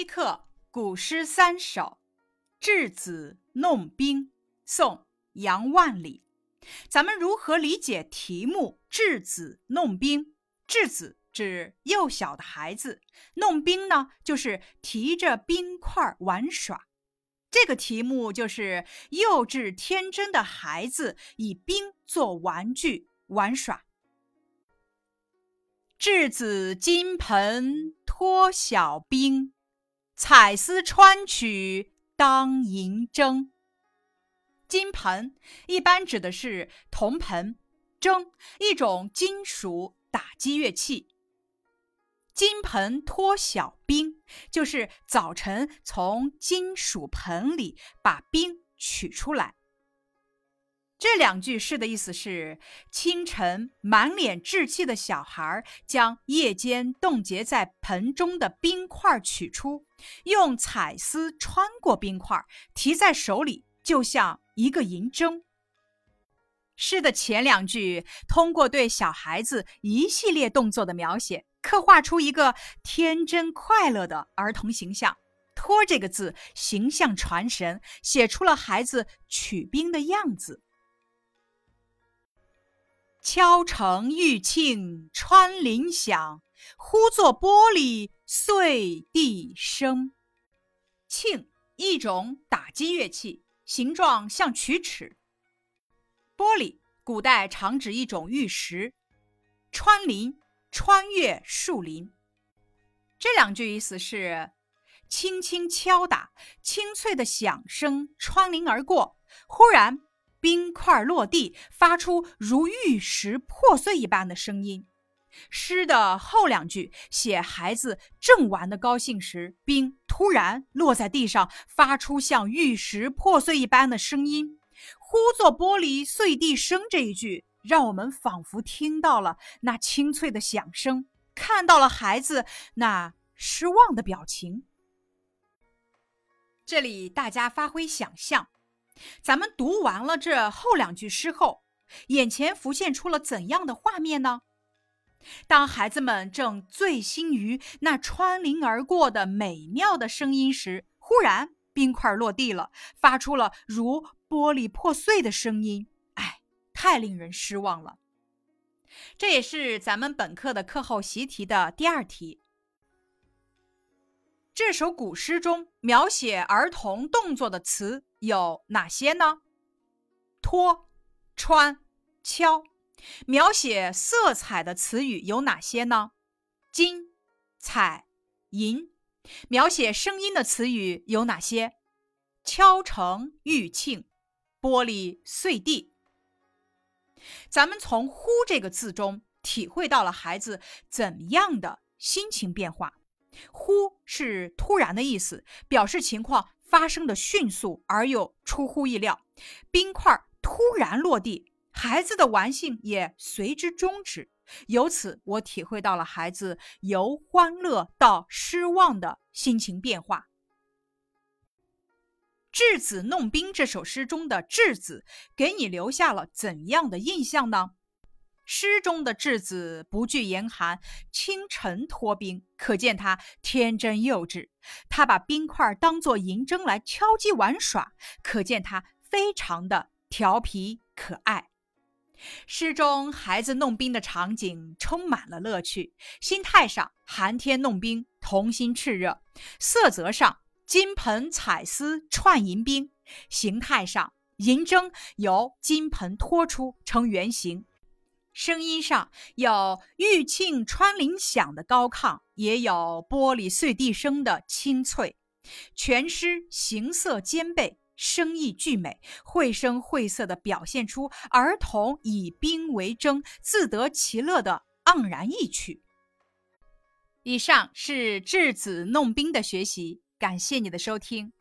一课古诗三首《稚子弄冰》宋·杨万里。咱们如何理解题目“稚子弄冰”？稚子指幼小的孩子，弄冰呢，就是提着冰块玩耍。这个题目就是幼稚天真的孩子以冰做玩具玩耍。稚子金盆脱晓冰，彩丝穿取当银铮。金盆一般指的是铜盆，筝一种金属打击乐器。金盆脱小冰，就是早晨从金属盆里把冰取出来。这两句诗的意思是：清晨，满脸稚气的小孩将夜间冻结在盆中的冰块取出，用彩丝穿过冰块，提在手里，就像一个银针。诗的前两句通过对小孩子一系列动作的描写，刻画出一个天真快乐的儿童形象。托这个字形象传神，写出了孩子取冰的样子。敲成玉磬穿林响，呼作玻璃碎地声。磬一种打击乐器，形状像曲尺。玻璃古代常指一种玉石。穿林穿越树林。这两句意思是：轻轻敲打，清脆的响声穿林而过，忽然。冰块落地，发出如玉石破碎一般的声音。诗的后两句写孩子正玩得高兴时，冰突然落在地上，发出像玉石破碎一般的声音。呼作玻璃碎地声这一句，让我们仿佛听到了那清脆的响声，看到了孩子那失望的表情。这里大家发挥想象。咱们读完了这后两句诗后，眼前浮现出了怎样的画面呢？当孩子们正醉心于那穿林而过的美妙的声音时，忽然冰块落地了，发出了如玻璃破碎的声音。哎，太令人失望了。这也是咱们本课的课后习题的第二题。这首古诗中描写儿童动作的词。有哪些呢？脱、穿、敲。描写色彩的词语有哪些呢？金、彩、银。描写声音的词语有哪些？敲成玉磬，玻璃碎地。咱们从“呼”这个字中体会到了孩子怎样的心情变化？“呼”是突然的意思，表示情况。发生的迅速而又出乎意料，冰块突然落地，孩子的玩性也随之终止。由此，我体会到了孩子由欢乐到失望的心情变化。《稚子弄冰》这首诗中的“稚子”给你留下了怎样的印象呢？诗中的稚子不惧严寒，清晨脱冰，可见他天真幼稚；他把冰块当作银针来敲击玩耍，可见他非常的调皮可爱。诗中孩子弄冰的场景充满了乐趣，心态上寒天弄冰，童心炽热；色泽上金盆彩丝串银冰，形态上银针由金盆托出成圆形。声音上有玉磬穿林响的高亢，也有玻璃碎地声的清脆。全诗形色兼备，声意俱美，绘声绘色地表现出儿童以冰为征，自得其乐的盎然意趣。以上是稚子弄冰的学习，感谢你的收听。